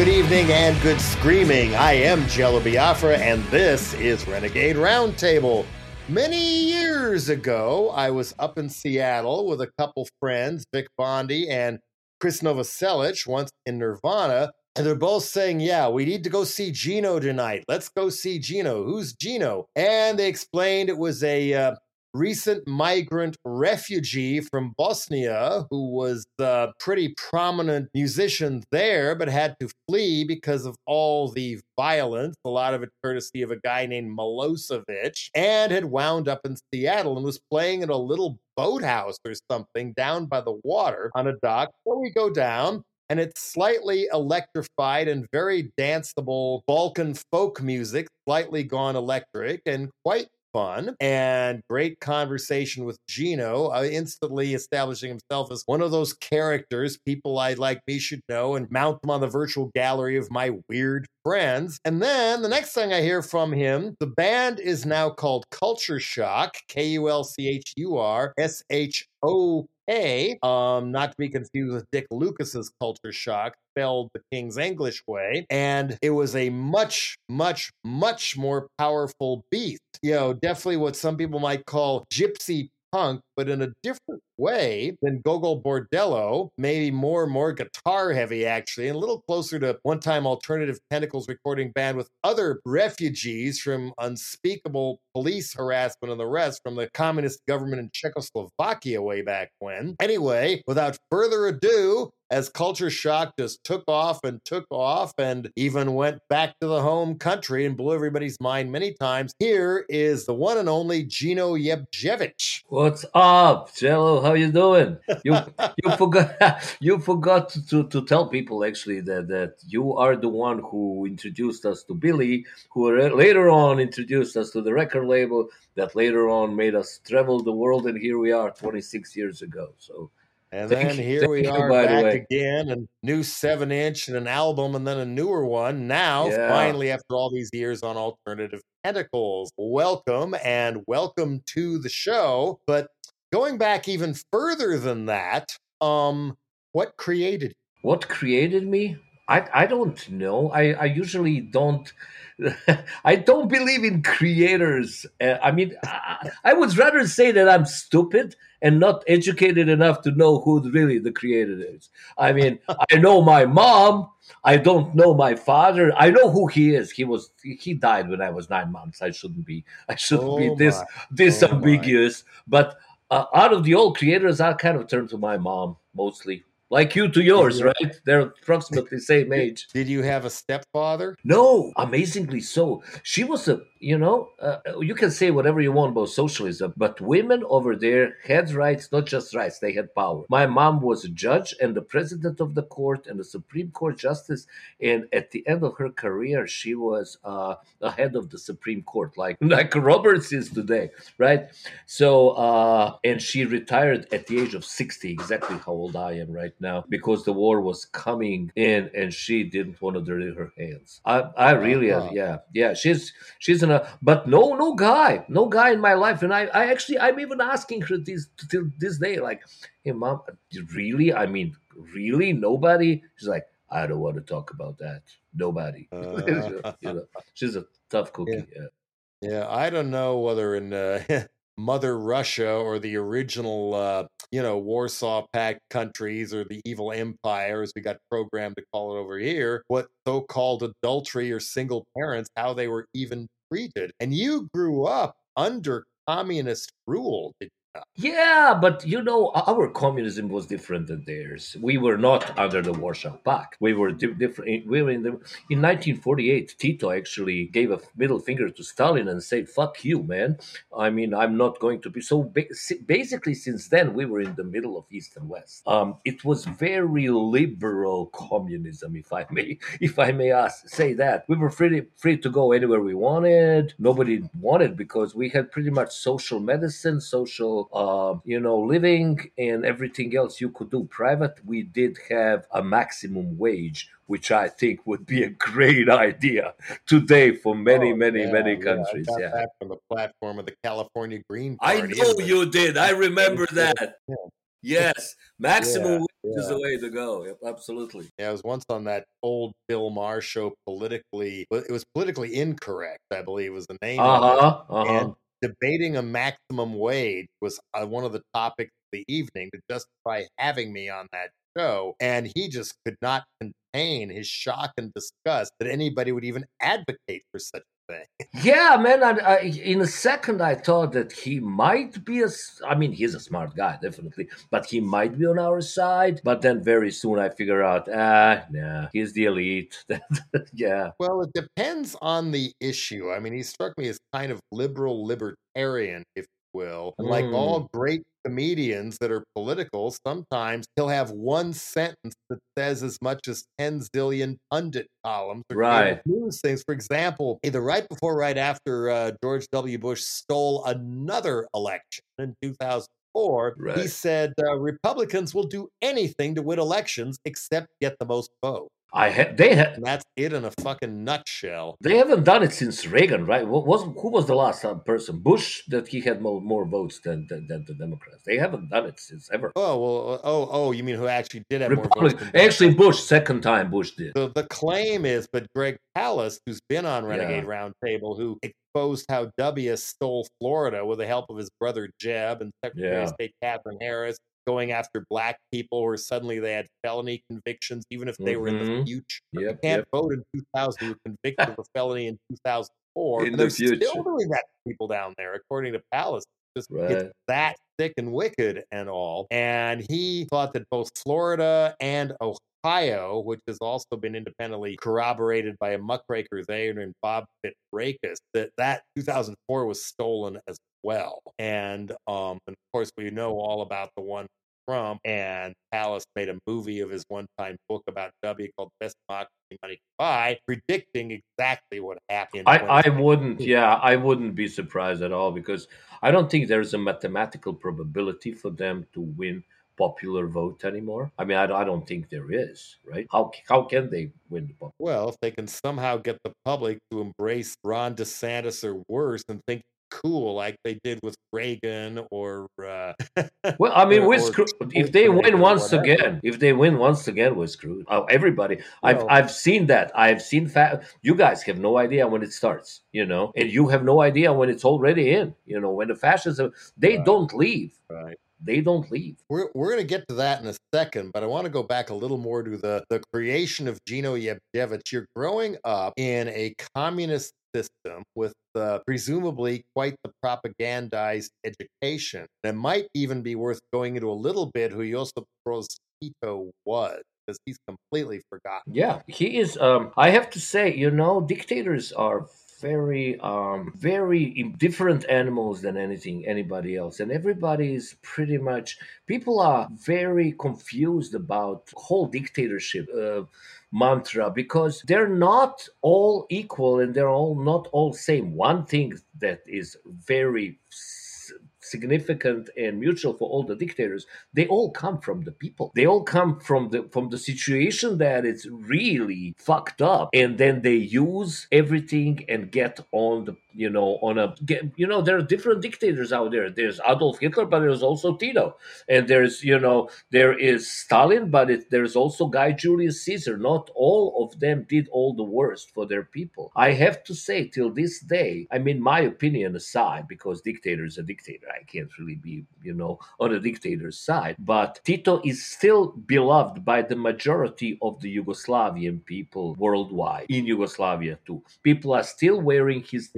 good evening, and good screaming. I am Jello Biafra, and this is Renegade Roundtable. Many years ago, I was up in Seattle with a couple friends, Vic Bondi and Chris Novoselic, once in Nirvana, and they're both saying, Yeah, we need to go see Gino tonight. Let's go see Gino. Who's Gino? And they explained it was a uh, recent migrant refugee from Bosnia who was a pretty prominent musician there, but had to flee because of all the violence, a lot of it courtesy of a guy named Milosevic, and had wound up in Seattle and was playing in a little boathouse or something down by the water on a dock. So we go down and it's slightly electrified and very danceable Balkan folk music, slightly gone electric and quite fun and great conversation with Gino, uh, instantly establishing himself as one of those characters people I like me should know and mount them on the virtual gallery of my weird friends. And then the next thing I hear from him, the band is now called Kultur Shock, K U L C H U R S H O a, um, not to be confused with Dick Lucas's Culture Shock, spelled the King's English way. And it was a much, much, much more powerful beast. You know, definitely what some people might call gypsy punk, but in a different way than Gogol Bordello, maybe more more guitar heavy, actually, and a little closer to one time Alternative Tentacles recording band with other refugees from unspeakable police harassment and the rest from the communist government in Czechoslovakia way back when. Anyway, without further ado, as Kultur Shock just took off and took off and even went back to the home country and blew everybody's mind many times. Here is the one and only Gino Jevdević. What's up, Jello? How you doing? You you forgot you forgot to, to tell people actually that, that you are the one who introduced us to Billy, who later on introduced us to the record label, that later on made us travel the world, and here we are 26 years ago. So and then here we are back again, a new seven inch and an album, and then a newer one. Now, yeah. finally, after all these years on Alternative Tentacles, welcome and welcome to the show. But going back even further than that, um, what created? What created me? I I don't know. I I usually don't I don't believe in creators. Uh, I mean, I, I, would rather say that I'm stupid and not educated enough to know who really the creator is. I mean, I know my mom. I don't know my father. I know who he is. He was he died when I was nine months. I shouldn't be. I shouldn't oh be this my. this oh ambiguous. My. But uh, out of the old creators, I kind of turn to my mom mostly like you to yours, right? They're approximately the same age. Did you have a stepfather? No, amazingly so. She was a, you know, uh, you can say whatever you want about socialism, but women over there had rights, not just rights, they had power. My mom was a judge and the president of the court and the Supreme Court justice. And at the end of her career, she was uh, a head of the Supreme Court, like, like Roberts is today, right? So, uh, and she retired at the age of 60, exactly how old I am right now because the war was coming in and she didn't want to dirty her hands. I, I really, uh-huh. yeah, yeah. She's she's in a but no no guy, no guy in my life, and I I actually I'm even asking her this till this day, like, hey mom, really? I mean, really? Nobody? She's like, I don't want to talk about that. Nobody. Uh, you know, she's a tough cookie. Yeah. yeah. Yeah, I don't know whether in uh, Mother Russia or the original, uh, you know, Warsaw Pact countries or the evil empire, as we got programmed to call it over here, what so called adultery or single parents, how they were even treated. And you grew up under communist rule, did yeah, but you know, our communism was different than theirs. We were not under the Warsaw Pact. We were di- different. We were in the in 1948. Tito actually gave a middle finger to Stalin and said, "Fuck you, man." I mean, I'm not going to be so. Ba- basically, since then, we were in the middle of East and West. Um, it was very liberal communism, if I may, if I may ask, say that. We were free free to go anywhere we wanted. Nobody wanted because we had pretty much social medicine, social uh, you know, living and everything else you could do private, we did have a maximum wage, which I think would be a great idea today for many, oh, many, yeah, many countries. Yeah, yeah. from the platform of the California Green Party. I know you did. I remember that. Yeah. Yes, maximum Yeah, is yeah. the way to go. Yep, absolutely. Yeah, I was once on that old Bill Maher show. Politically, it was politically incorrect. I believe was the name. Uh huh. Uh huh. And debating a maximum wage was uh, one of the topics of the evening to justify having me on that show. And he just could not contain his shock and disgust that anybody would even advocate for such. Yeah, man. I, I, in a second, I thought that he might be a. I mean, he's a smart guy, definitely, but he might be on our side. But then very soon, I figure out, ah, nah, he's the elite. yeah. Well, it depends on the issue. I mean, he struck me as kind of liberal libertarian, if will. And like Mm. all great comedians that are political, sometimes he'll have one sentence that says as much as 10 zillion pundit columns Right. news things. For example, either right before right after uh, George W. Bush stole another election in 2004, he Right. said uh, Republicans will do anything to win elections except get the most votes. I ha- they ha- And that's it in a fucking nutshell. they haven't done it since Reagan, right? What was who was the last uh, person? Bush that he had more, more votes than, than than the Democrats. They haven't done it since ever. Oh well. Oh oh. You mean who actually did have more votes? Actually, Bush second time Bush did. The, the claim is, but Greg Palast, who's been on Renegade Yeah. Roundtable, who exposed how W stole Florida with the help of his brother Jeb and Secretary Yeah. of State Katherine Harris, going after black people where suddenly they had felony convictions, even if they were in the Mhm. future. Yep, can't yep. vote in 2000. You were convicted of a felony in 2004. In and the they're future. still doing that to people down there, according to Palast. Just Right. it's that thick and wicked and all. And he thought that both Florida and Ohio, which has also been independently corroborated by a muckraker there named Bob Fitrakis, that that 2004 was stolen as well. And um, and of course, we know all about the one Trump and Palast made a movie of his one-time book about W called Best Democracy Money Can Buy, predicting exactly what happened. I, I wouldn't, yeah, I wouldn't be surprised at all because I don't think there's a mathematical probability for them to win popular vote anymore. I mean, I, I don't think there is, right? How how can they win the popular? Well, if they can somehow get the public to embrace Ron DeSantis or worse and think cool like they did with Reagan or uh, Well, I mean, or- we're screwed. If they Schwarzenegger win once again, if they win once again, we're screwed. Oh, everybody, I've I've seen that. I've seen fa- You guys have no idea when it starts, you know, and you have no idea when it's already in. You know, when the fascism they Right. don't leave. Right. They don't leave. We're, we're going to get to that in a second, but I want to go back a little more to the, the creation of Gino Jevdević. You're growing up in a communist system with uh, presumably quite the propagandized education. And it might even be worth going into a little bit who Josip Broz Tito was, because he's completely forgotten. Yeah, he is. Um, I have to say, you know, dictators are very, um, very different animals than anything anybody else, and everybody is pretty much. People are very confused about whole dictatorship. Uh, mantra because they're not all equal and they're all not all same. One thing that is very significant and mutual for all the dictators they all come from the people. They all come from the from the situation that it's really fucked up. And then they use everything and get on the you know on a you know there are different dictators out there. There's adolf hitler but there's also tito. And there's you know there is stalin but it, there's also guy julius caesar. Not all of them did all the worst for their people. I have to say till this day i mean my opinion aside because dictator is a dictator i can't really be you know on a dictator's side but tito is still beloved by the majority of the yugoslavian people worldwide in yugoslavia too. People are still wearing his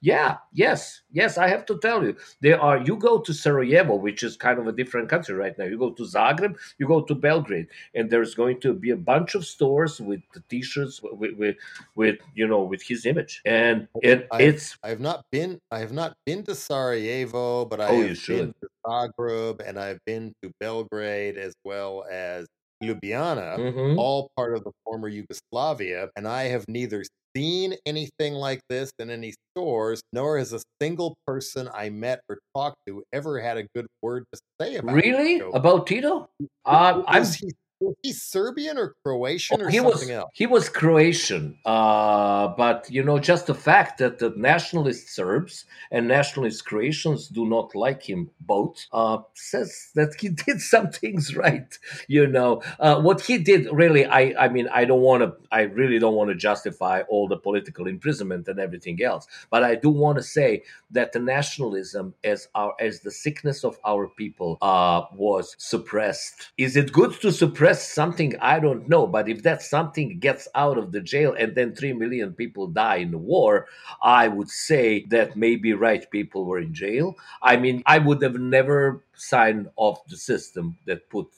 yeah yes yes i have to tell you. There are you go to sarajevo which is kind of a different country right now. You go to zagreb you go to belgrade and there's going to be a bunch of stores with the t-shirts with with, with you know with his image. And it I- it's I have not been I have not been to Sarajevo, but I Oh, have been to Zagreb and I've been to Belgrade as well as Ljubljana, Mhm. all part of the former Yugoslavia, and I have neither seen anything like this in any stores, nor has a single person I met or talked to ever had a good word to say about really? About tito? Uh, i'm he was he Serbian or Croatian or he something was, else? He was Croatian, uh, but you know, just the fact that the nationalist Serbs and nationalist Croatians do not like him both uh, says that he did some things right. You know, uh, what he did really, I, I mean, I don't want to, I really don't want to justify all the political imprisonment and everything else, but I do want to say that the nationalism as our as the sickness of our people uh, was suppressed. Is it good to suppress something? I don't know, but if that something gets out of the jail and then three million people die in the war, I would say that maybe right people were in jail. I mean, I would have never signed off the system that put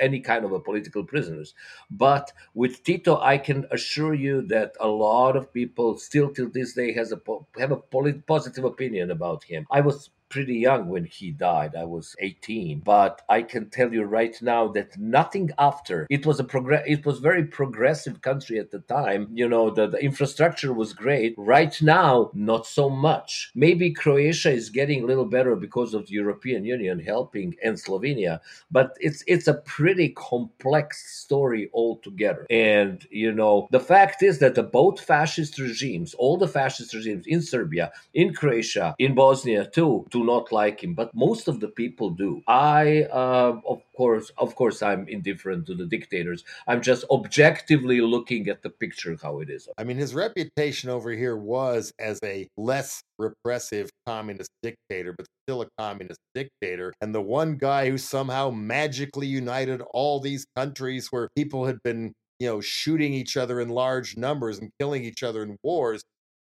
any kind of a political prisoners. But with Tito, I can assure you that a lot of people still till this day has a have a positive opinion about him. I was pretty young when he died. I was 18, but I can tell you right now that nothing after it was a progress. It was very progressive country at the time. You know, the, the infrastructure was great. Right now, not so much. Maybe Croatia is getting a little better because of the European Union helping and Slovenia, but it's it's a pretty complex story altogether. And you know, the fact is that the both fascist regimes, all the fascist regimes in Serbia, in Croatia, in Bosnia too, to not like him, but most of the people do. I, uh, of course, of course, I'm indifferent to the dictators. I'm just objectively looking at the picture how it is. I mean, his reputation over here was as a less repressive communist dictator, but still a communist dictator. And the one guy who somehow magically united all these countries where people had been, you know, shooting each other in large numbers and killing each other in wars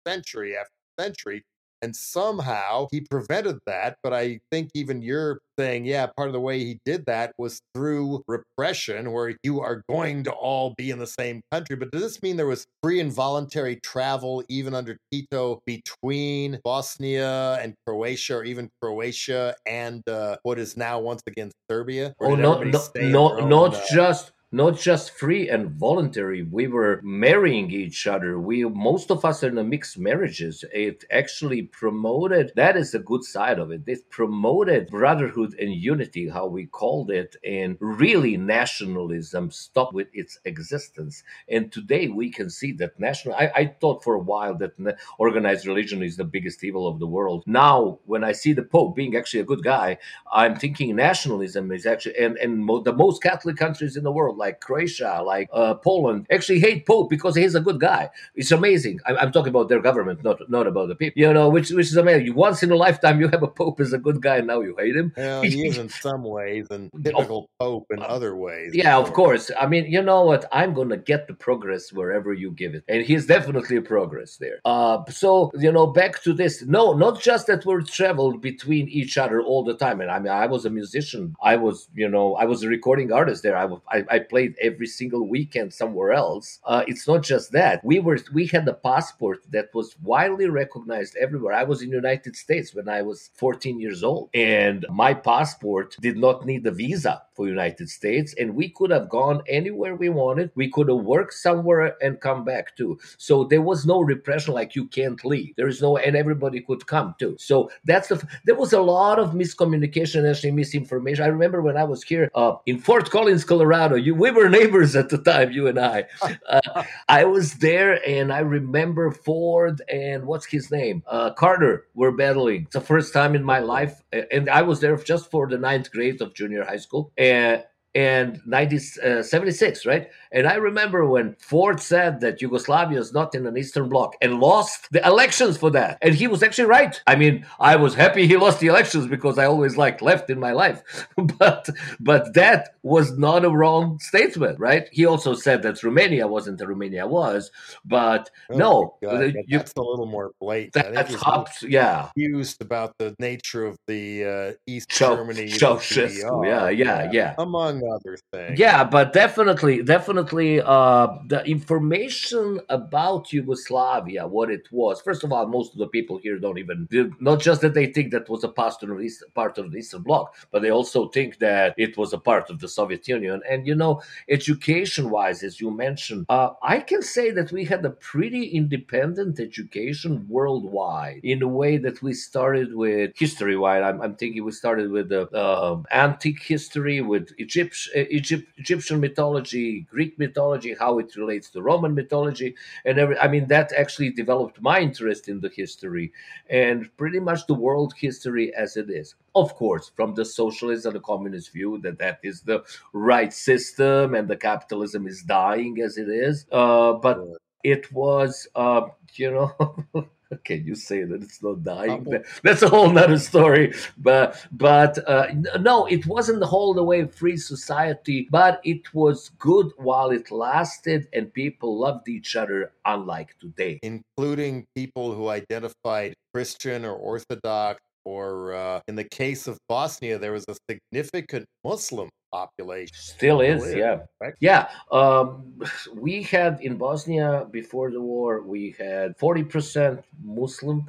century after century and somehow he prevented that. But I think even you're saying, yeah, part of the way he did that was through repression, where you are going to all be in the same country. But does this mean there was free and voluntary travel even under Tito between Bosnia and Croatia, or even Croatia and uh, what is now once again Serbia? oh, not, not, not, not uh, just not just free and voluntary we were marrying each other. We most of us are in the mixed marriages. It actually promoted that is a good side of it. It promoted brotherhood and unity how we called it and really nationalism stopped with its existence. And today we can see that national i, I thought for a while that organized religion is the biggest evil of the world. Now when i see the pope being actually a good guy i'm thinking nationalism is actually and and mo- the most catholic countries in the world like Croatia, like uh, Poland, actually hate Pope because he's a good guy. It's amazing. I'm, I'm, talking about their government, not not about the people. You know, which which is amazing. Once in a lifetime, you have a Pope as a good guy, and now you hate him. Yeah, he is in some ways, and typical Pope in other ways. Yeah, of course. I mean, you know what? I'm gonna get the progress wherever you give it, and he's definitely a progress there. Uh, so you know, back to this. No, not just that we're traveled between each other all the time. And I mean, I was a musician. I was, you know, I was a recording artist there. I I, I played every single weekend somewhere else. Uh, it's not just that. We were we had a passport that was widely recognized everywhere. I was in the United States when I was 14 years old, and my passport did not need a visa for United States, and we could have gone anywhere we wanted. We could have worked somewhere and come back too. So there was no repression like you can't leave. There is no, and everybody could come too. So that's the. There was a lot of miscommunication, actually misinformation. I remember when I was here uh, in Fort Collins, Colorado. You, we were neighbors at the time, you and I. Uh, I was there, and I remember Ford and what's his name, uh, Carter, were battling. It's the first time in my life, and I was there just for the ninth grade of junior high school, and and 1976, uh, right? And I remember when Ford said that Yugoslavia is not in an Eastern Bloc and lost the elections for that. And he was actually right. I mean, I was happy he lost the elections because I always liked left in my life. but but that was not a wrong statement, right? He also said that Romania wasn't the Romania was. But oh no, God, you, that's a little more blatant. That, that's hops, yeah. Used about the nature of the uh, East Germany. Ceausescu, yeah, yeah, yeah. Among things. Yeah, but definitely, definitely, uh, the information about Yugoslavia, what it was. First of all, most of the people here don't even not just that they think that was a part of the East, part of the Eastern Bloc, but they also think that it was a part of the Soviet Union. And you know, education-wise, as you mentioned, uh, I can say that we had a pretty independent education worldwide in a way that we started with history-wise. I'm, I'm thinking we started with the uh, antique history with Egyptian Egypt, Egypt, Egyptian mythology, Greek mythology, how it relates to Roman mythology, and every. I mean, that actually developed my interest in the history and pretty much the world history as it is. Of course, from the socialist and the communist view, that that is the right system and the capitalism is dying as it is. Uh, but it was, uh, you know. Can you say that it's not dying? That's a whole nother story. But but uh, no, it wasn't the whole the way free society, but it was good while it lasted, and people loved each other, unlike today. Including people who identified Christian or Orthodox, or uh, in the case of Bosnia, there was a significant Muslim population. Still is, yeah, right? yeah. Um, we had in Bosnia before the war, we had forty percent Muslim,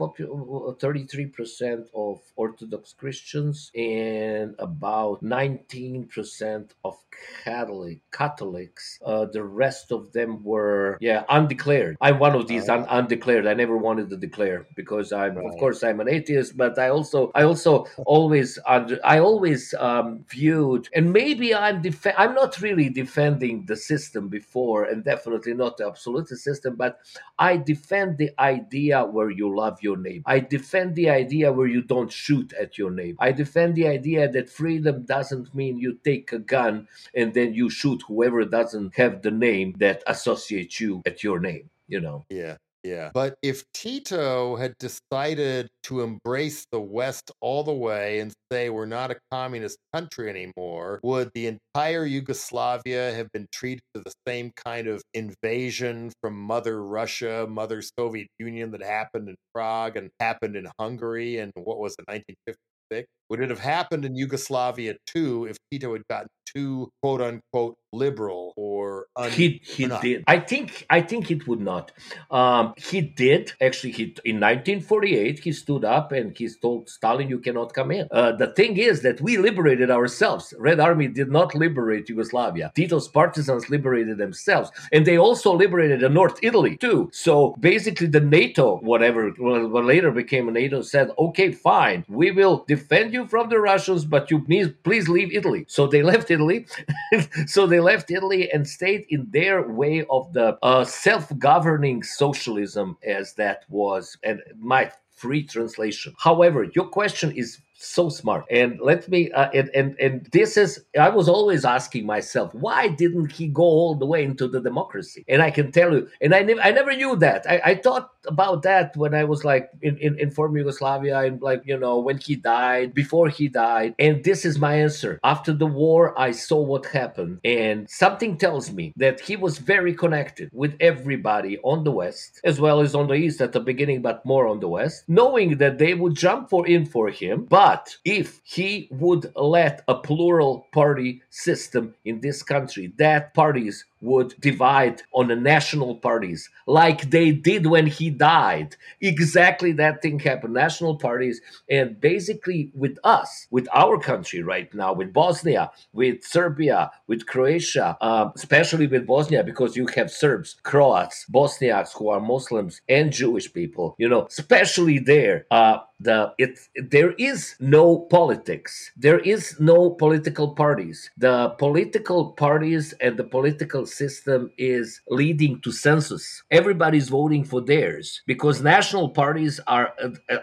thirty-three percent of Orthodox Christians, and about nineteen percent of Catholic Catholics. Uh, the rest of them were, yeah, undeclared. I'm one of these un- undeclared. I never wanted to declare because I'm, right. of course, I'm an atheist, but I also, I also always, under, I always um, viewed and maybe maybe I'm def- I'm not really defending the system before, and definitely not the absolute system, but I defend the idea where you love your neighbor. I defend the idea where you don't shoot at your neighbor. I defend the idea that freedom doesn't mean you take a gun and then you shoot whoever doesn't have the name that associates you at your name. You know. Yeah. Yeah. But if Tito had decided to embrace the West all the way and say we're not a communist country anymore, would the entire Yugoslavia have been treated to the same kind of invasion from Mother Russia, Mother Soviet Union that happened in Prague and happened in Hungary and what was it, 1956? Would it have happened in Yugoslavia too if Tito had gotten too quote unquote liberal or un- he he or did. I think i think it would not. Um, he did actually he in 1948 he stood up and he told stalin you cannot come in. Uh, the thing is that we liberated ourselves. Red army did not liberate yugoslavia. Tito's partisans liberated themselves. And they also liberated the north italy too. So basically the nato whatever what later became nato said okay fine. We will defend you from the russians but you please please leave italy. So they left italy so they left Italy and stayed in their way of the uh, self-governing socialism, as that was, and my free translation. However, your question is so smart. And let me uh, and, and and this is i was always asking myself why didn't he go all the way into the democracy? And i can tell you and i, never I never knew that. I, I thought about that when i was like in, in, in former yugoslavia and like you know when he died before he died. And this is my answer. After the war i saw what happened. And something tells me that he was very connected with everybody on the west as well as on the east at the beginning but more on the west knowing that they would jump for in for him. But but if he would let a plural party system in this country, that parties would divide on the national parties like they did when he died. Exactly that thing happened. National parties, and basically with us, with our country right now, with Bosnia, with Serbia, with Croatia, uh, especially with Bosnia, because you have Serbs, Croats, Bosniaks who are Muslims, and Jewish people, you know, especially there. Uh, the it there is no politics there is no political parties the political parties and the political system is leading to census. Everybody's voting for theirs because national parties are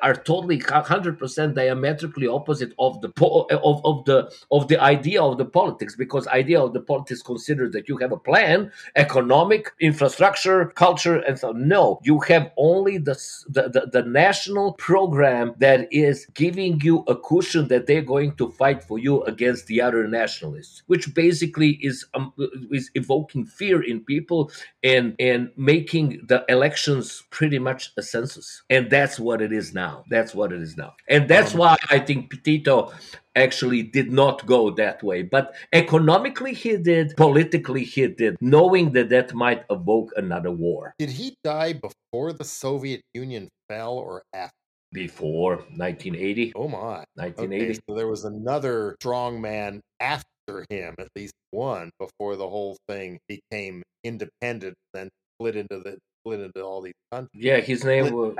are totally 100% diametrically opposite of the of, of the of the idea of the politics because idea of the politics considers that you have a plan economic infrastructure culture and so no you have only the the, the, the national program program that is giving you a cushion that they're going to fight for you against the other nationalists, which basically is um, is evoking fear in people and and making the elections pretty much a census. And that's what it is now. That's what it is now. And that's um, why I think Tito actually did not go that way. But economically, he did. Politically, he did, knowing that that might evoke another war. Did he die before the Soviet Union fell or after? before 1980. Oh my. 1980. Okay, so there was another strong man after him, at least one, before the whole thing became independent, then split into the split into all these countries. Yeah, his name was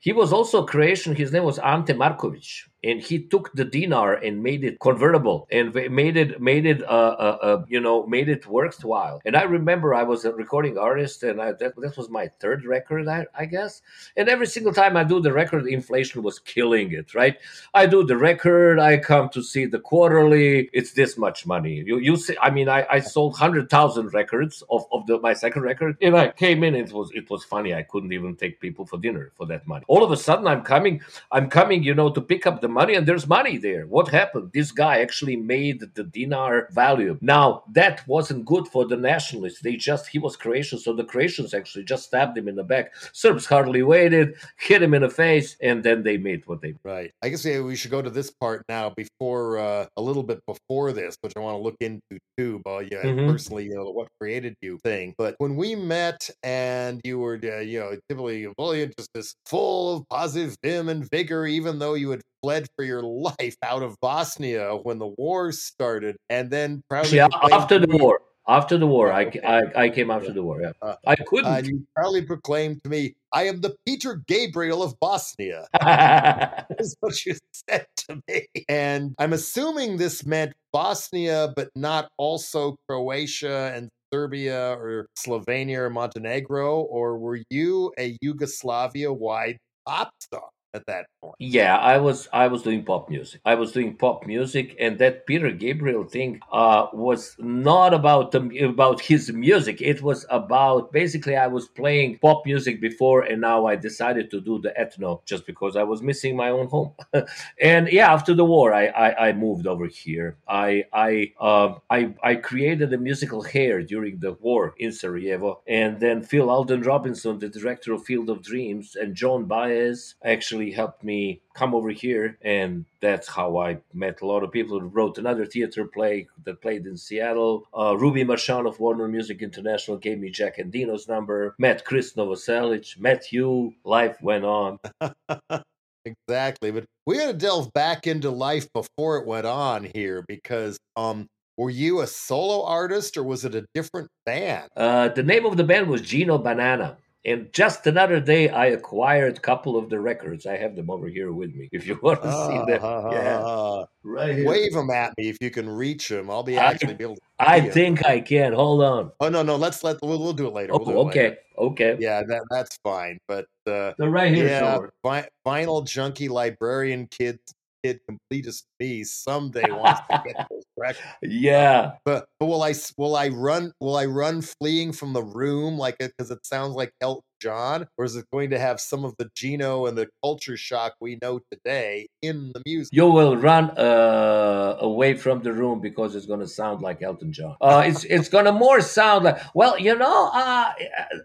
he was also Croatian. His name was Ante Markovic. And he took the dinar and made it convertible and made it made it uh, uh, uh, you know made it worthwhile. And i remember i was a recording artist and I, that, that was my third record I, I guess. And every single time i do the record inflation was killing it right? I do the record i come to see the quarterly it's this much money. You you see i mean i, I sold 100000 records of, of the, my second record and i came in it was it was funny i couldn't even take people for dinner for that money. All of a sudden i'm coming i'm coming you know to pick up the the money and there's money there. What happened? This guy actually made the dinar value. Now, that wasn't good for the nationalists. They just, he was Croatian, so the Croatians actually just stabbed him in the back. Serbs hardly waited, hit him in the face, and then they made what they Right. I guess yeah, we should go to this part now before, uh, a little bit before this, which I want to look into too, but yeah, mm-hmm. personally, you know, what created you thing. But when we met and you were, uh, you know, typically, well, you're just this full of positive vim and vigor, even though you had fled for your life out of Bosnia when the war started, and then proudly after the war. After the war, I. I, I came after yeah. the war. Yeah, uh, I couldn't. Uh, you proudly proclaimed to me, "I am the Peter Gabriel of Bosnia." That's what you said to me, and I'm assuming this meant Bosnia, but not also Croatia and Serbia or Slovenia or Montenegro, or were you a Yugoslavia-wide pop star? At that point. Yeah, I was I was doing pop music. I was doing pop music, and that Peter Gabriel thing uh, was not about the, about his music. It was about basically I was playing pop music before, and now I decided to do the ethno just because I was missing my own home. and yeah, after the war, I I, I moved over here. I I uh, I I created a musical hair during the war in Sarajevo, and then Phil Alden Robinson, the director of Field of Dreams, and Joan Baez actually actually helped me come over here, and that's how I met a lot of people who wrote another theater play that played in Seattle. Uh, Ruby Marchand of Warner Music International gave me Jack Endino's number. Met Chris Novoselic. Met you. Life went on. exactly, but we got to delve back into life before it went on here because um were you a solo artist or was it a different band? Uh, the name of the band was Gino Banana. And just another day, I acquired a couple of the records. I have them over here with me. If you want to uh, see them, yeah, right here. Wave them at me if you can reach them. I'll be actually I, be able. to I them. think I can. Hold on. Oh no, no. Let's let we'll, we'll do it later. Oh, we'll okay, later. okay. Yeah, that that's fine. But uh, they're right here. Yeah, vi- vinyl junkie librarian kids kid completist me someday wants to get those records. Yeah. But, but will I will I run will I run fleeing from the room like it because it sounds like Elton John, or is it going to have some of the Gino and the Kultur Shock we know today in the music? You will run uh, away from the room because it's going to sound like Elton John. Uh, it's it's going to more sound like well, you know, uh,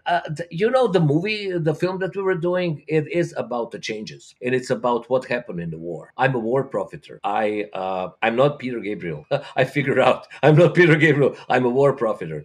uh, you know the movie, the film that we were doing. It is about the changes, and it's about what happened in the war. I'm a war propheter. I uh, I'm not Peter Gabriel. I figure out I'm not Peter Gabriel. I'm a war.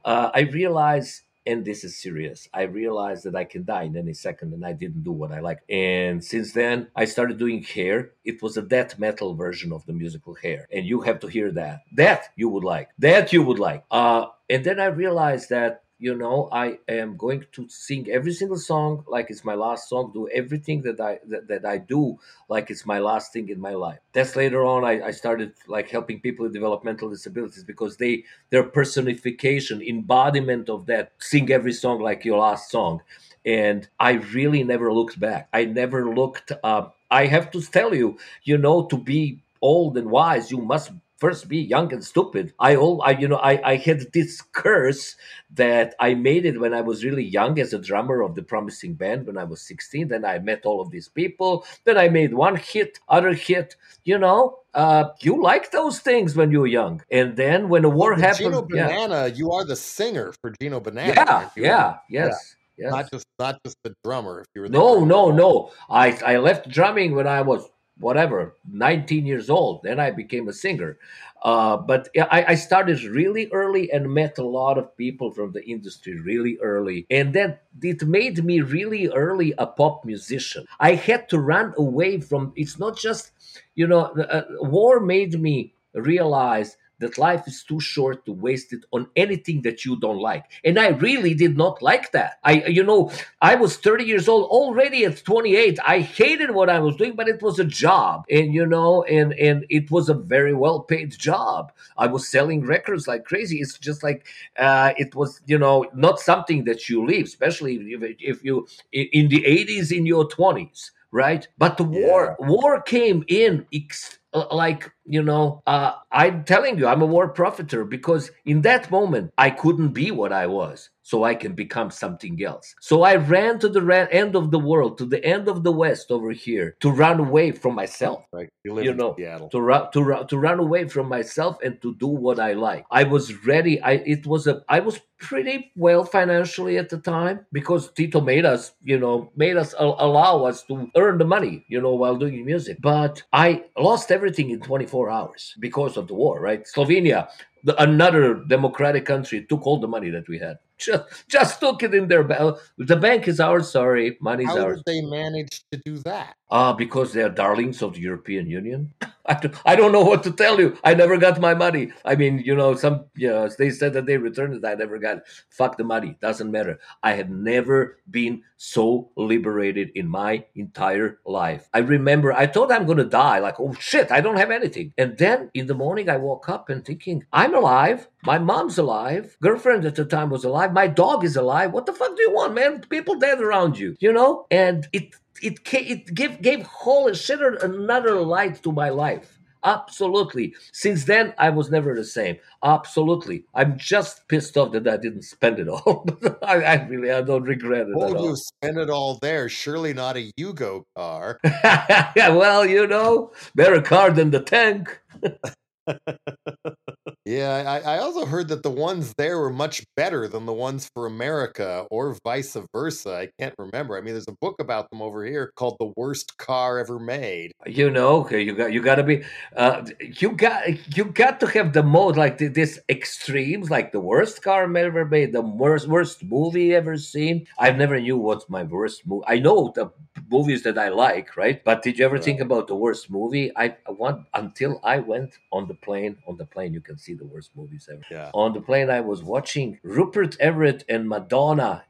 Uh, I realize and this is serious. I realized that I can die in any second, and I didn't do what I like. And since then, I started doing hair. It was a death metal version of the musical hair, and you have to hear that. That you would like. That you would like. Uh, and then I realized that you know i am going to sing every single song like it's my last song do everything that i that, that i do like it's my last thing in my life. That's later on I, I started like helping people with developmental disabilities because they their personification embodiment of that sing every song like your last song. And i really never looked back. I never looked up i have to tell you you know to be old and wise you must first be young and stupid. I all I you know I I had this curse that I made it when I was really young as a drummer of the promising band when I was 16. Then I met all of these people. Then I made one hit, other hit. You know, uh, you like those things when you're young. And then when the war well, happened, Gino Banana, yeah. you are the singer for Gino Banana. Yeah, yeah, yes. Yeah. Yes. Not just not just the drummer. If you were no, no, no. I I left drumming when I was whatever 19 years old then i became a singer. Uh, but I, I, started really early and met a lot of people from the industry really early. And then it made me really early a pop musician. I had to run away from it's not just you know uh, war made me realize that life is too short to waste it on anything that you don't like. And I really did not like that. I, you know, I was 30 years old already at 28. I hated what I was doing, but it was a job, and you know, and and it was a very well paid job. I was selling records like crazy. It's just like uh, it was, you know, not something that you leave, especially if, if you in the 80s in your 20s right but the war Yeah. war came in ex- uh, like you know uh, i'm telling you i'm a war profiter because in that moment i couldn't be what i was so i can become something else so i ran to the ra- end of the world to the end of the west over here to run away from myself Right. You live You in know, Seattle. to run to run to run away from myself and to do what I like. I was ready. I it was a I was pretty well financially at the time because Tito made us, you know, made us al- allow us to earn the money, you know, while doing music. But I lost everything in 24 hours because of the war, right? Slovenia, the, another democratic country, took all the money that we had. Just just took it in their bank. The bank is ours. Sorry, money's How ours. How did they manage to do that? Ah, because they are darlings of the European Union. I don't, know what to tell you. I never got my money. I mean, you know, some you know, they said that they returned it. I never got. it. Fuck the money. Doesn't matter. I have never been so liberated in my entire life. I remember I thought I'm gonna die. Like, oh shit, I don't have anything. And then in the morning, I woke up and thinking, I'm alive. My mom's alive. Girlfriend at the time was alive. My dog is alive. What the fuck do you want, man? People dead around you, you know? And it it it gave gave whole shit another light to my life. Absolutely. Since then, I was never the same. Absolutely. I'm just pissed off that I didn't spend it all. I, I really, I don't regret it Well, at you all. spend it all there. Surely not a Yugo car. yeah, well, you know, better car than the tank. Yeah, I, I also heard that the ones there were much better than the ones for America, or vice versa. I can't remember. I mean, there's a book about them over here called "The Worst Car Ever Made." You know, okay, you got you got to be, uh, you got you got to have the most like th- this extremes, like the worst car ever made, the worst worst movie ever seen. I've never knew what's my worst movie. I know the movies that I like, right? But did you ever think about the worst movie? I I want until I went on the plane. On the plane, you can see the worst movies ever. Yeah. On the plane, I was watching Rupert Everett and Madonna.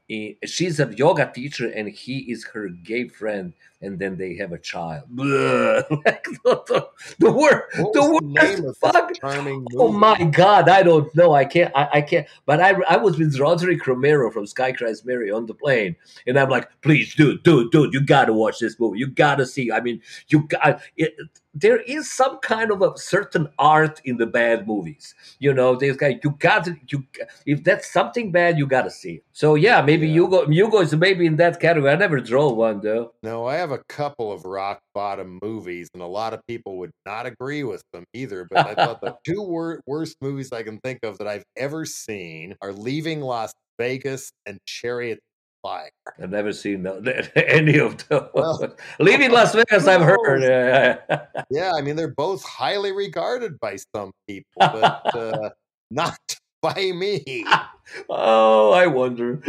She's a yoga teacher, and he is her gay friend. And then they have a child. Like, the, the, the word, What the was the name of fuck. Oh my God, I don't know. I can't. I, I can't. But I, I was with Roderick Romero from Sky Cries Mary on the plane, and I'm like, please, dude, dude, dude, you gotta watch this movie. You gotta see. I mean, you got. It, there is some kind of a certain art in the bad movies. You know, there's guy you got to you. If that's something bad, you gotta see it. So yeah, maybe Yeah. Yugo Yugo is maybe in that category. I never drove one though. No, I have a couple of rock bottom movies, and a lot of people would not agree with them either. But I thought the two wor- worst movies I can think of that I've ever seen are Leaving Las Vegas and Chariot Fire. I've never seen any of those. Well, Leaving Las Vegas, I've heard. yeah. Yeah, I mean they're both highly regarded by some people, but uh, not by me. oh, I wonder.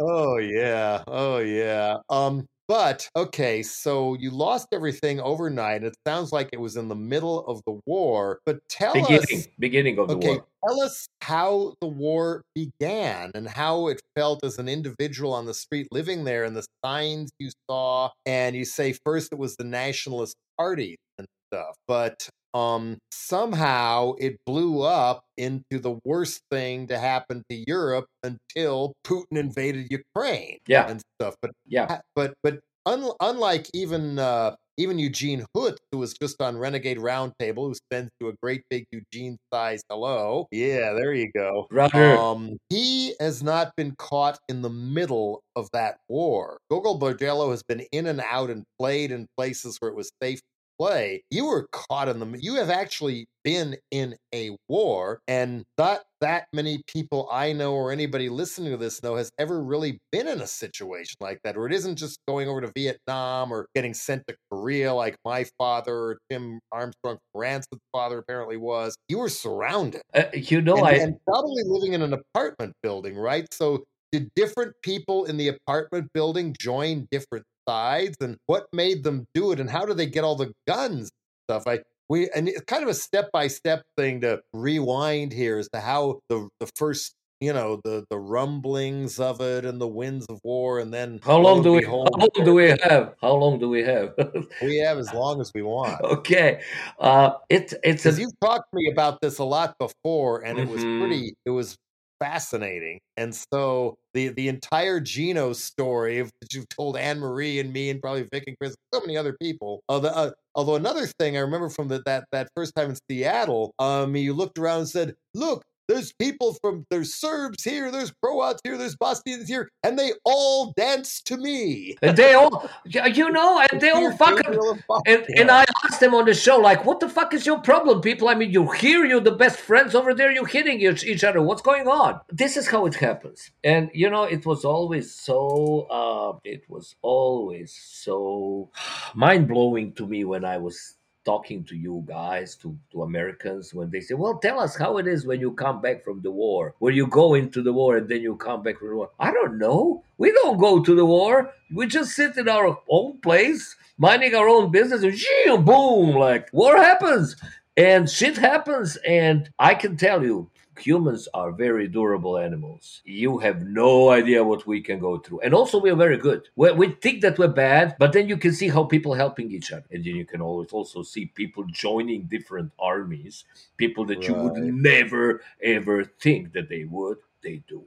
Oh yeah, oh yeah. Um, but okay, so you lost everything overnight. It sounds like it was in the middle of the war. But tell beginning, us, beginning of the okay, war. tell us how the war began and how it felt as an individual on the street living there, and the signs you saw. And you say first it was the nationalist Party and stuff, but um somehow it blew up into the worst thing to happen to Europe until Putin invaded Ukraine Yeah, and stuff. But yeah. but but un, unlike even uh, even Eugene Hutz, who was just on Renegade Roundtable, who sends you a great big Eugene size hello. Yeah, there you go. Brother. Um, he has not been caught in the middle of that war. Gogol Bordello has been in and out and played in places where it was safe play. You were caught in the. You have actually been in a war, and not that many people I know or anybody listening to this know has ever really been in a situation like that, or it isn't just going over to Vietnam or getting sent to Korea like my father or Tim Armstrong Rancid's father apparently was. You were surrounded Uh, you know, and, I and probably living in an apartment building, right? So, did different people in the apartment building join different sides, and what made them do it, and how do they get all the guns and stuff? I we and it's kind of a step by step thing to rewind here as to how the the first you know the the rumblings of it and the winds of war and then how long do we behold, how long do we have how long do we have we have as long as we want okay uh it, it's a, you've talked to me about this a lot before and mm-hmm. it was mm-hmm. pretty it was fascinating. And so the the entire Gino story that you've told Anne Marie and me and probably Vic and Chris, so many other people. Although, uh, although another thing I remember from the, that that first time in Seattle, um, you looked around and said, "Look, there's people from there's Serbs here, there's Croats here, there's Bosnians here, and they all dance to me. And they all, you know, and they all fucking. And, and I asked them on the show, like, what the fuck is your problem, people? I mean, you hear you're the best friends over there, you're hitting each, each other. What's going on? This is how it happens. And you know, it was always so. Uh, it was always so mind blowing to me when I was talking to you guys, to, to Americans, when they say, Well, tell us how it is when you come back from the war, where you go into the war and then you come back from the war. I don't know. We don't go to the war. We just sit in our own place, minding our own business, and boom, like war happens and shit happens. And I can tell you, humans are very durable animals. You have no idea what we can go through. And also, we are very good. we we think that we're bad, but then you can see how people helping each other. And then you can always also see people joining different armies, people that right. you would never, ever think that they would, they do.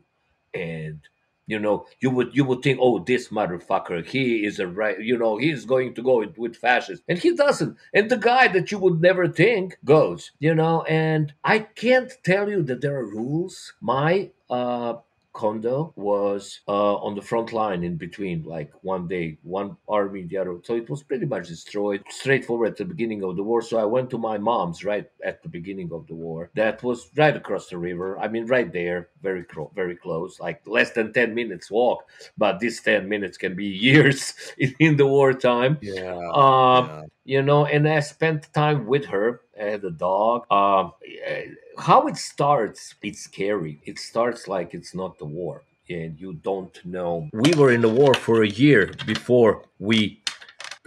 And you know you would you would think oh this motherfucker he is a right you know he's going to go with fascists. And he doesn't. And the guy that you would never think goes you know and i can't tell you that there are rules. My uh condo was uh, on the front line in between, like one day, one army, the other. So it was pretty much destroyed, straightforward at the beginning of the war. So I went to my mom's right at the beginning of the war. That was right across the river. I mean, right there, very cro- very close, like less than ten minutes walk. But this ten minutes can be years in, in the wartime. Yeah. Um, yeah. You know, and I spent time with her. I had a dog. Um, how it starts, it's scary. It starts like it's not the war and you don't know. We were in the war for a year before we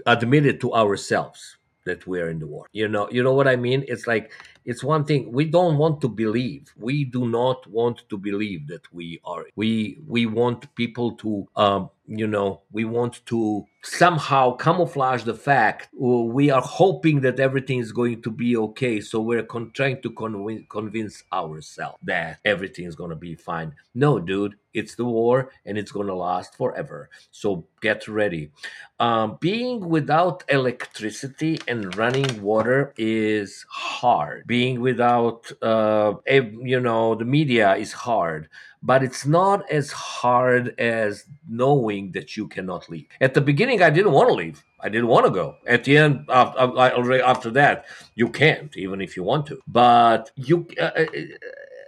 admitted to ourselves that we're in the war. You know, you know what I mean? It's like it's one thing we don't want to believe. We do not want to believe that we are. We we want people to um, you know, we want to somehow camouflage the fact we are hoping that everything is going to be okay. So we're con- trying to con- convince ourselves that everything is going to be fine. No dude it's the war and it's going to last forever. So get ready. Um, being without electricity and running water is hard. Being without uh, you know the media is hard but it's not as hard as knowing that you cannot leave. At the beginning, I didn't want to leave. I didn't want to go. At the end, after, after that, you can't, even if you want to. But you. Uh, uh,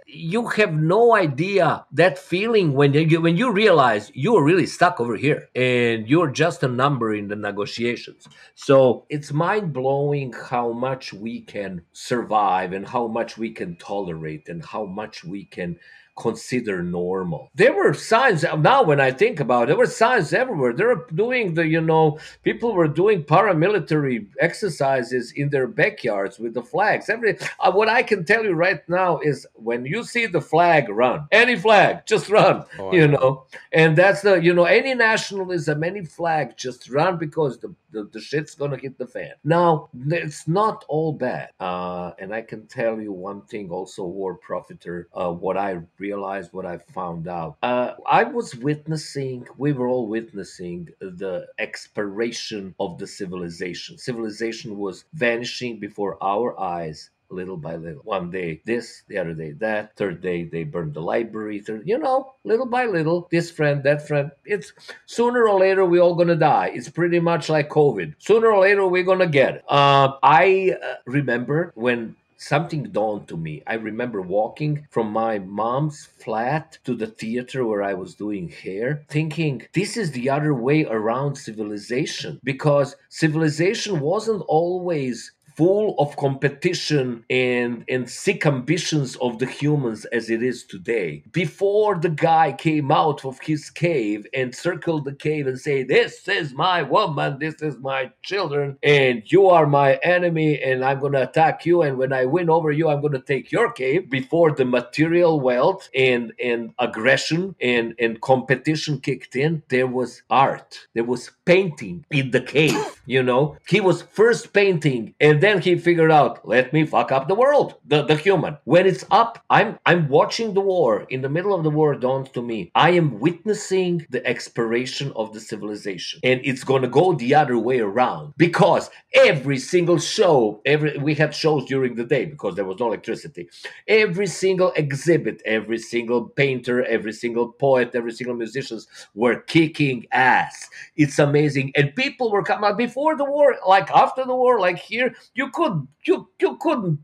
you have no idea that feeling when you when you realize you are really stuck over here and you're just a number in the negotiations. So it's mind blowing how much we can survive and how much we can tolerate and how much we can consider normal. There were signs now when I think about it, there were signs everywhere. They were doing the, you know, people were doing paramilitary exercises in their backyards with the flags. Every uh, what I can tell you right now is when you see the flag, run. Any flag, just run. Oh, you know, and that's the, you know, any nationalism, any flag, just run because the the, the shit's gonna hit the fan. Now, it's not all bad. Uh, and I can tell you one thing also, War Profiteer, uh, what I realized, what I found out. Uh, I was witnessing, we were all witnessing the expiration of the civilization. Civilization was vanishing before our eyes little by little. One day this, the other day that, third day they burned the library. Third, you know, little by little, this friend, that friend. It's sooner or later we all gonna die. It's pretty much like COVID. Sooner or later we're gonna get it. Uh, I uh, remember when something dawned to me. I remember walking from my mom's flat to the theater where I was doing hair, thinking this is the other way around civilization because civilization wasn't always full of competition and and sick ambitions of the humans as it is today. Before the guy came out of his cave and circled the cave and say, "This is my woman, this is my children, and you are my enemy, and I'm gonna attack you, and when I win over you, I'm gonna take your cave." Before the material wealth and and aggression and and competition kicked in, there was art, there was painting in the cave. You know, he was first painting, and then he figured out, let me fuck up the world, the, the human. When it's up, I'm I'm watching the war. In the middle of the war dawns to me, I am witnessing the expiration of the civilization. And it's gonna go the other way around. Because every single show, every we had shows during the day because there was no electricity. Every single exhibit, every single painter, every single poet, every single musicians were kicking ass. It's amazing. And people were coming out before the war, like after the war, like here, you could you you couldn't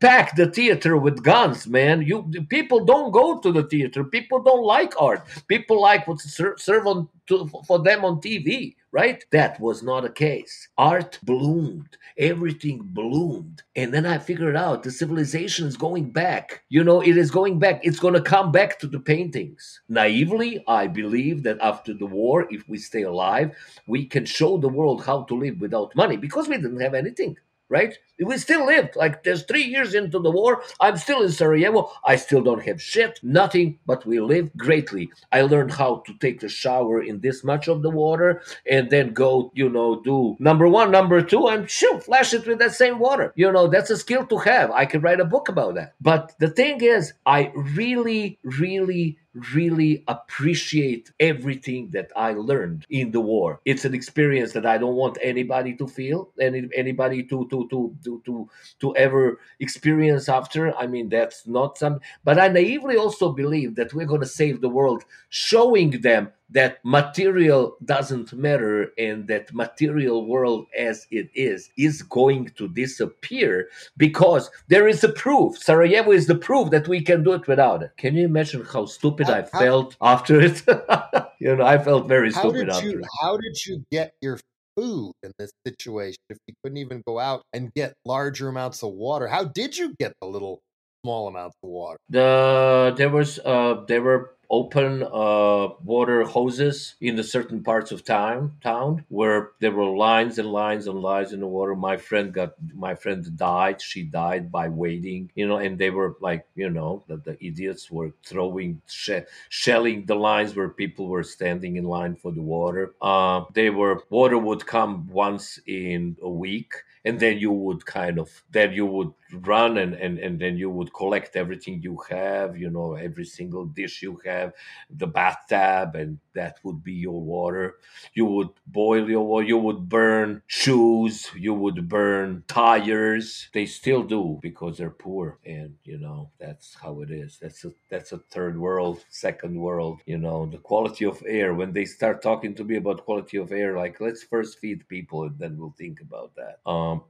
pack the theater with guns, man. You people don't go to the theater. People don't like art. People like what's served on to, for them on TV, right? That was not a case. Art bloomed. Everything bloomed. And then I figured out the civilization is going back. You know, it is going back. It's going to come back to the paintings. Naively, I believe that after the war, if we stay alive, we can show the world how to live without money because we didn't have anything right? We still lived. Like there's three years into the war. I'm still in Sarajevo. I still don't have shit, nothing, but we lived greatly. I learned how to take a shower in this much of the water and then go, you know, do number one, number two, and shoot, flash it with that same water. You know, that's a skill to have. I could write a book about that. But the thing is, I really, really really appreciate everything that I learned in the war. It's an experience that I don't want anybody to feel, any anybody to to to to to, to ever experience after. I mean, that's not some. But I naively also believe that we're going to save the world, showing them that material doesn't matter and that material world as it is is going to disappear because there is a proof sarajevo is the proof that we can do it without it can you imagine how stupid how, i felt how, after it you know i felt very stupid after you, it how did you get your food in this situation if you couldn't even go out and get larger amounts of water. How did you get the little small amounts of water. The there was uh there were open uh, water hoses in the certain parts of town town where there were lines and lines and lines in the water. My friend got my friend died she died by waiting you know and they were like you know the, the idiots were throwing she- shelling the lines where people were standing in line for the water. Uh, they were water would come once in a week and then you would kind of then you would run and, and and then you would collect everything you have you know every single dish you have the bathtub and that would be your water. You would boil your water you would burn shoes you would burn tires. They still do because they're poor and you know that's how it is. That's a that's a third world second world you know the quality of air. When they start talking to me about quality of air like let's first feed people and then we'll think about that. Um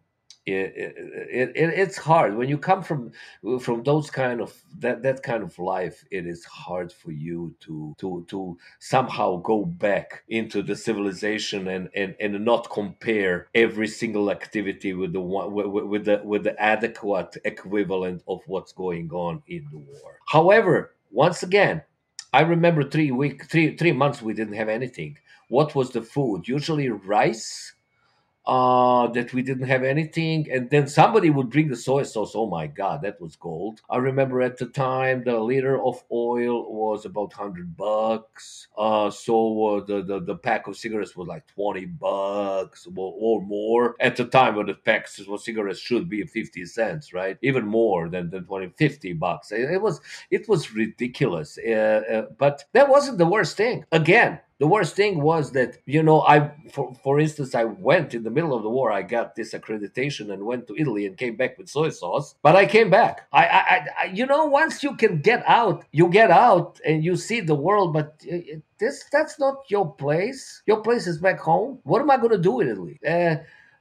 it, it, it, it's hard. When you come from from those kind of that that kind of life it is hard for you to to to somehow go back into the civilization and and, and not compare every single activity with the one with, with the with the adequate equivalent of what's going on in the war. However once again i remember three week three three months we didn't have anything. What was the food? Usually rice uh, that we didn't have anything. And then somebody would bring the soy sauce. Oh my God, that was gold. I remember at the time the liter of oil was about 100 bucks. Uh, so uh, the, the, the pack of cigarettes was like 20 bucks or, or more. At the time when the packs of cigarettes should be 50 cents, right? Even more than, than 20, 50 bucks. It, it was, it was ridiculous. Uh, uh but that wasn't the worst thing. Again, the worst thing was that you know i for, for instance i went in the middle of the war i got this accreditation and went to italy and came back with soy sauce but i came back. I i, I you know once you can get out you get out and you see the world but it, this that's not your place. Your place is back home. What am i going to do in italy? Uh,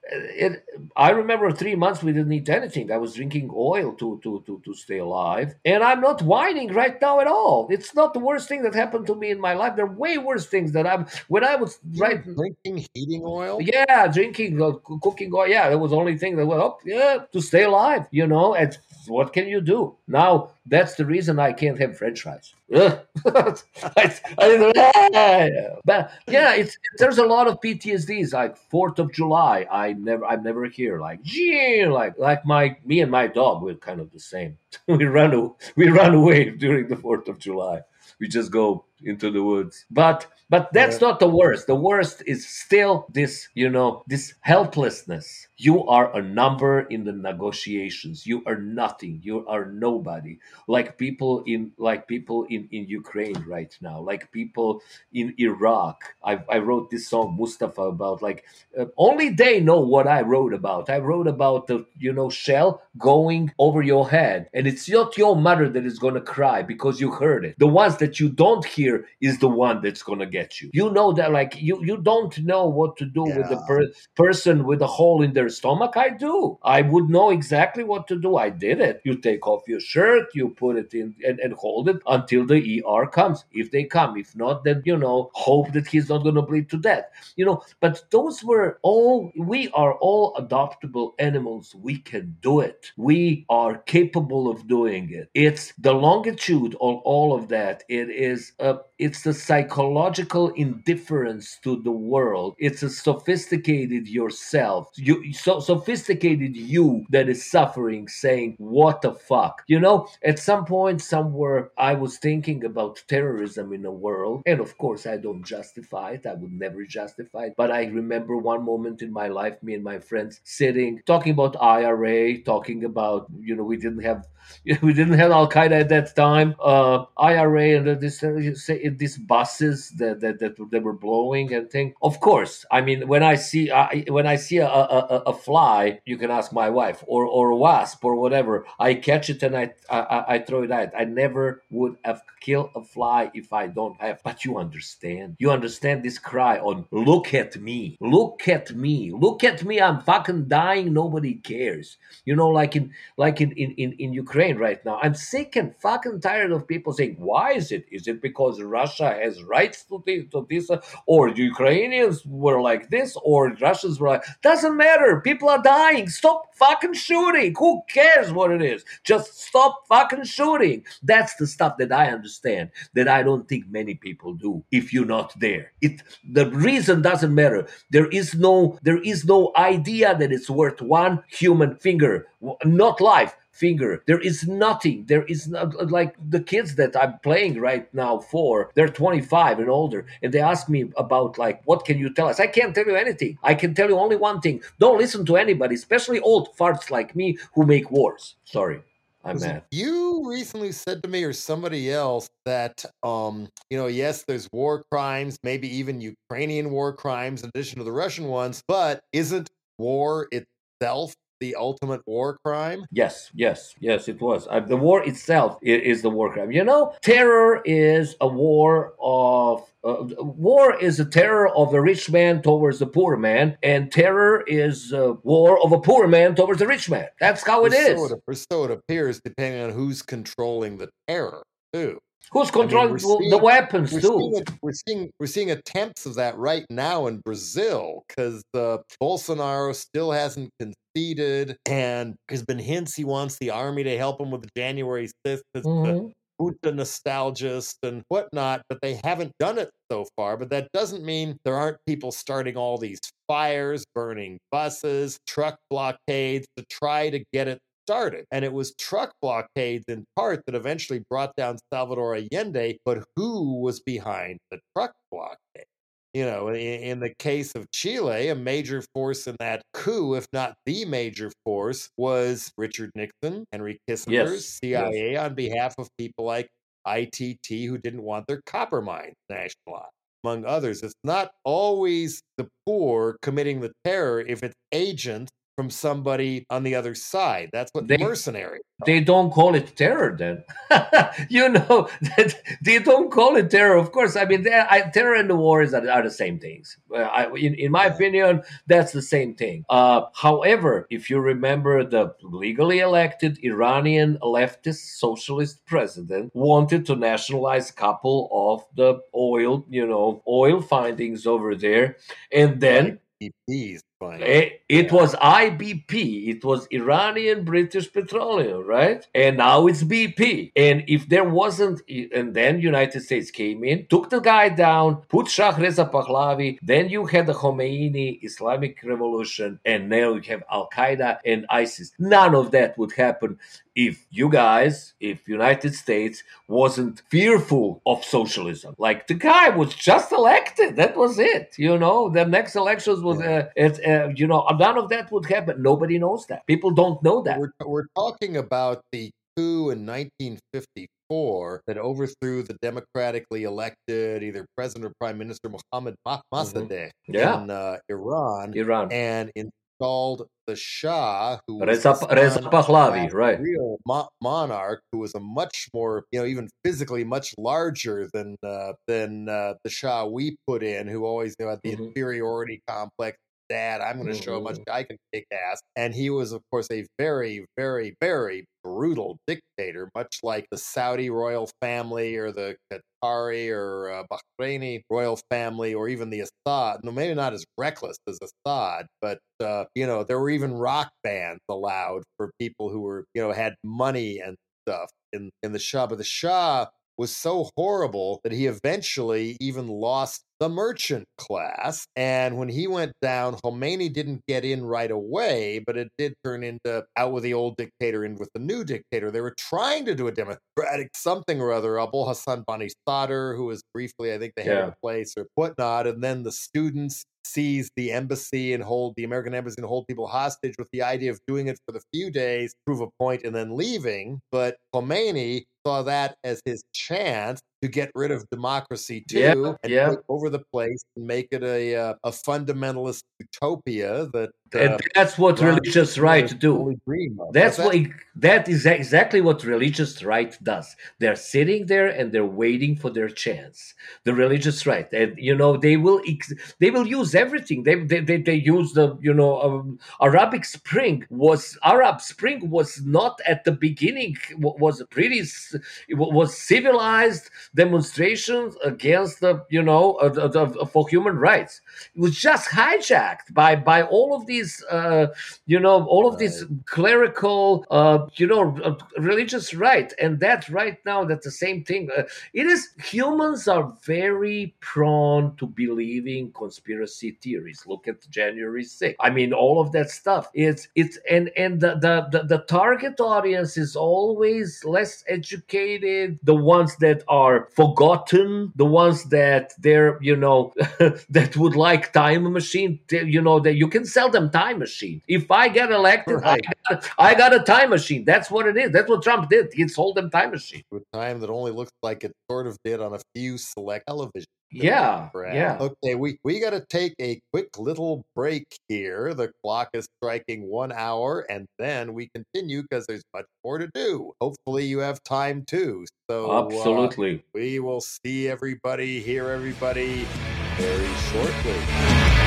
it, I remember three months we didn't eat anything. I was drinking oil to, to, to, to stay alive. And I'm not whining right now at all. It's not the worst thing that happened to me in my life. There are way worse things that I'm, when I was right. Drinking heating oil? Yeah, drinking, uh, cooking oil. Yeah, that was the only thing that went up. Yeah, to stay alive, you know. And what can you do? Now, that's the reason I can't have french fries. I, I, but yeah, it's there's a lot of PTSDs. Like Fourth of July, I never, I'm never here. Like, gee, like, like my me and my dog, we're kind of the same. we run, we run away during the Fourth of July. We just go into the woods. But but that's yeah. not the worst. The worst is still this, you know, this helplessness. You are a number in the negotiations. You are nothing. You are nobody. Like people in like people in, in Ukraine right now, like people in Iraq. I, I wrote this song Mustafa about like uh, only they know what I wrote about. I wrote about the you know shell going over your head, and it's not your mother that is gonna cry because you heard it. The ones that you don't hear is the one that's going to get you. You know that, like, you, you don't know what to do yeah. with the per- person with a hole in their stomach. I do. I would know exactly what to do. I did it. You take off your shirt, you put it in and, and hold it until the ER comes. If they come, if not, then, you know, hope that he's not going to bleed to death. You know, but those were all, we are all adoptable animals. We can do it. We are capable of doing it. It's the longitude of all of that. It is a it's the psychological indifference to the world. It's a sophisticated yourself, you so sophisticated you that is suffering, saying, "What the fuck?" You know. At some point, somewhere, I was thinking about terrorism in the world, and of course, I don't justify it. I would never justify it. But I remember one moment in my life, me and my friends sitting, talking about IRA, talking about, you know, we didn't have we didn't have Al Qaeda at that time. Uh, IRA and this say these buses that, that that they were blowing and thing. Of course, I mean when I see I, when I see a, a, a, fly, you can ask my wife or or wasp or whatever. I catch it and I I, I throw it out. I never would have killed a fly if I don't have. But you understand? You understand this cry on look at me, look at me, look at me. I'm fucking dying. Nobody cares. You know, like in like in in in, in Ukraine right now. I'm sick and fucking tired of people saying, why is it? Is it because Russia has rights to this, to this or the Ukrainians were like this, or Russians were like, doesn't matter. People are dying. Stop fucking shooting. Who cares what it is? Just stop fucking shooting. That's the stuff that I understand that I don't think many people do if you're not there. It the reason doesn't matter. There is no there is no idea that it's worth one human finger, not life finger. There is nothing. There is not like the kids that I'm playing right now for. They're 25 and older, and they ask me about like, what can you tell us? I can't tell you anything. I can tell you only one thing: don't listen to anybody, especially old farts like me who make wars. Sorry. I'm mad. You recently said to me or somebody else that um, you know, yes, there's war crimes, maybe even Ukrainian war crimes in addition to the Russian ones, but isn't war itself the ultimate war crime? Yes, yes, yes, it was. Uh, the war itself is, is, the war crime. You know, terror is a war of. Uh, war is a terror of the rich man towards the poor man, and terror is a war of a poor man towards the rich man. That's how it is. So it, so it appears, depending on who's controlling the terror, too. Who's controlling I mean, seeing, the weapons we're too? Seeing, we're seeing we're seeing attempts of that right now in Brazil because uh, Bolsonaro still hasn't conceded, and there's been hints he wants the army to help him with the January 6th. Mm-hmm. Buddha nostalgist and whatnot, but they haven't done it so far. But that doesn't mean there aren't people starting all these fires, burning buses, truck blockades to try to get it started. And it was truck blockades in part that eventually brought down Salvador Allende. But who was behind the truck blockade? You know, in, in, the case of Chile, a major force in that coup, if not the major force, was Richard Nixon, Henry Kissinger, yes. CIA yes. on behalf of people like ITT who didn't want their copper mines nationalized among others. It's not always the poor committing the terror if it's agents from somebody on the other side. That's what they, mercenary. They don't call it terror then. you know, they don't call it terror. Of course, I mean, I, terror and the war is, are, are the same things. I, in, in my opinion, that's the same thing. Uh, however, if you remember the legally elected Iranian leftist socialist president wanted to nationalize a couple of the oil, you know, oil findings over there. And then It, eh, it yeah. was IBP. It was Iranian British Petroleum, right? And now it's BP. And if there wasn't, and then United States came in, took the guy down, put Shah Reza Pahlavi. Then you had the Khomeini Islamic Revolution, and now you have Al Qaeda and ISIS. None of that would happen if you guys, if United States wasn't fearful of socialism. Like the guy was just elected. That was it. You know, the next elections was, uh, it, uh, you know, none of that would happen. Nobody knows that. People don't know that. We're, we're talking about the coup in 1954 that overthrew the democratically elected either president or prime minister Mohammad. Mossadegh mm-hmm. yeah. in uh, Iran. Iran. And in called the Shah, who Reza, Reza Pahlavi, right? Real mo- monarch who was a much more, you know, even physically much larger than uh, than uh, the Shah we put in, who always you know, had the mm-hmm. inferiority complex. Dad, I'm going to mm-hmm. show how much mm-hmm. I can kick ass. And he was, of course, a very, very, very brutal dictator, much like the Saudi royal family or the Qatari or uh, Bahraini royal family or even the Assad. No, maybe not as reckless as Assad, but uh, you know there were even rock bands allowed for people who were you know had money and stuff in in the Shah. But the Shah was so horrible that he eventually even lost the merchant class. And when he went down, Khomeini didn't get in right away, but it did turn into out with the old dictator, in with the new dictator. They were trying to do a democratic something or other. Abu Hassan Bani Sadr, who was briefly, I think, the head yeah. of the place or whatnot. And then the students seize the embassy and hold the American embassy and hold people hostage with the idea of doing it for the few days, prove a point, and then leaving. But Khomeini saw that as his chance to get rid of democracy too yeah, and yeah. take over the place and make it a uh, a fundamentalist utopia that uh, and that's what religious right do. that's what that is exactly what religious right does. They're sitting there and they're waiting for their chance the religious right. And you know they will they will use everything. They they, they, they use the you know um, arabic spring was arab spring was not at the beginning was a pretty was civilized demonstrations against the you know uh, uh, for human rights. It was just hijacked by by all of these uh, you know all of right. these clerical uh, you know religious right and that right now that's the same thing. Uh, it is humans are very prone to believing conspiracy theories. Look at january 6th i mean all of that stuff. It's it's and and the the, the, the target audience is always less educated the ones that are forgotten the ones that they're you know that would like time machine you know that you can sell them time machine. If i get elected right. I, got, I, got, a time machine. That's what it is. That's what trump did. He sold them time machine. With time that only looks like it sort of did on a few select television yeah yeah. Okay we we got to take a quick little break here. The clock is striking one hour and then we continue because there's much more to do. Hopefully you have time too. So uh, absolutely. uh, we will see everybody hear everybody very shortly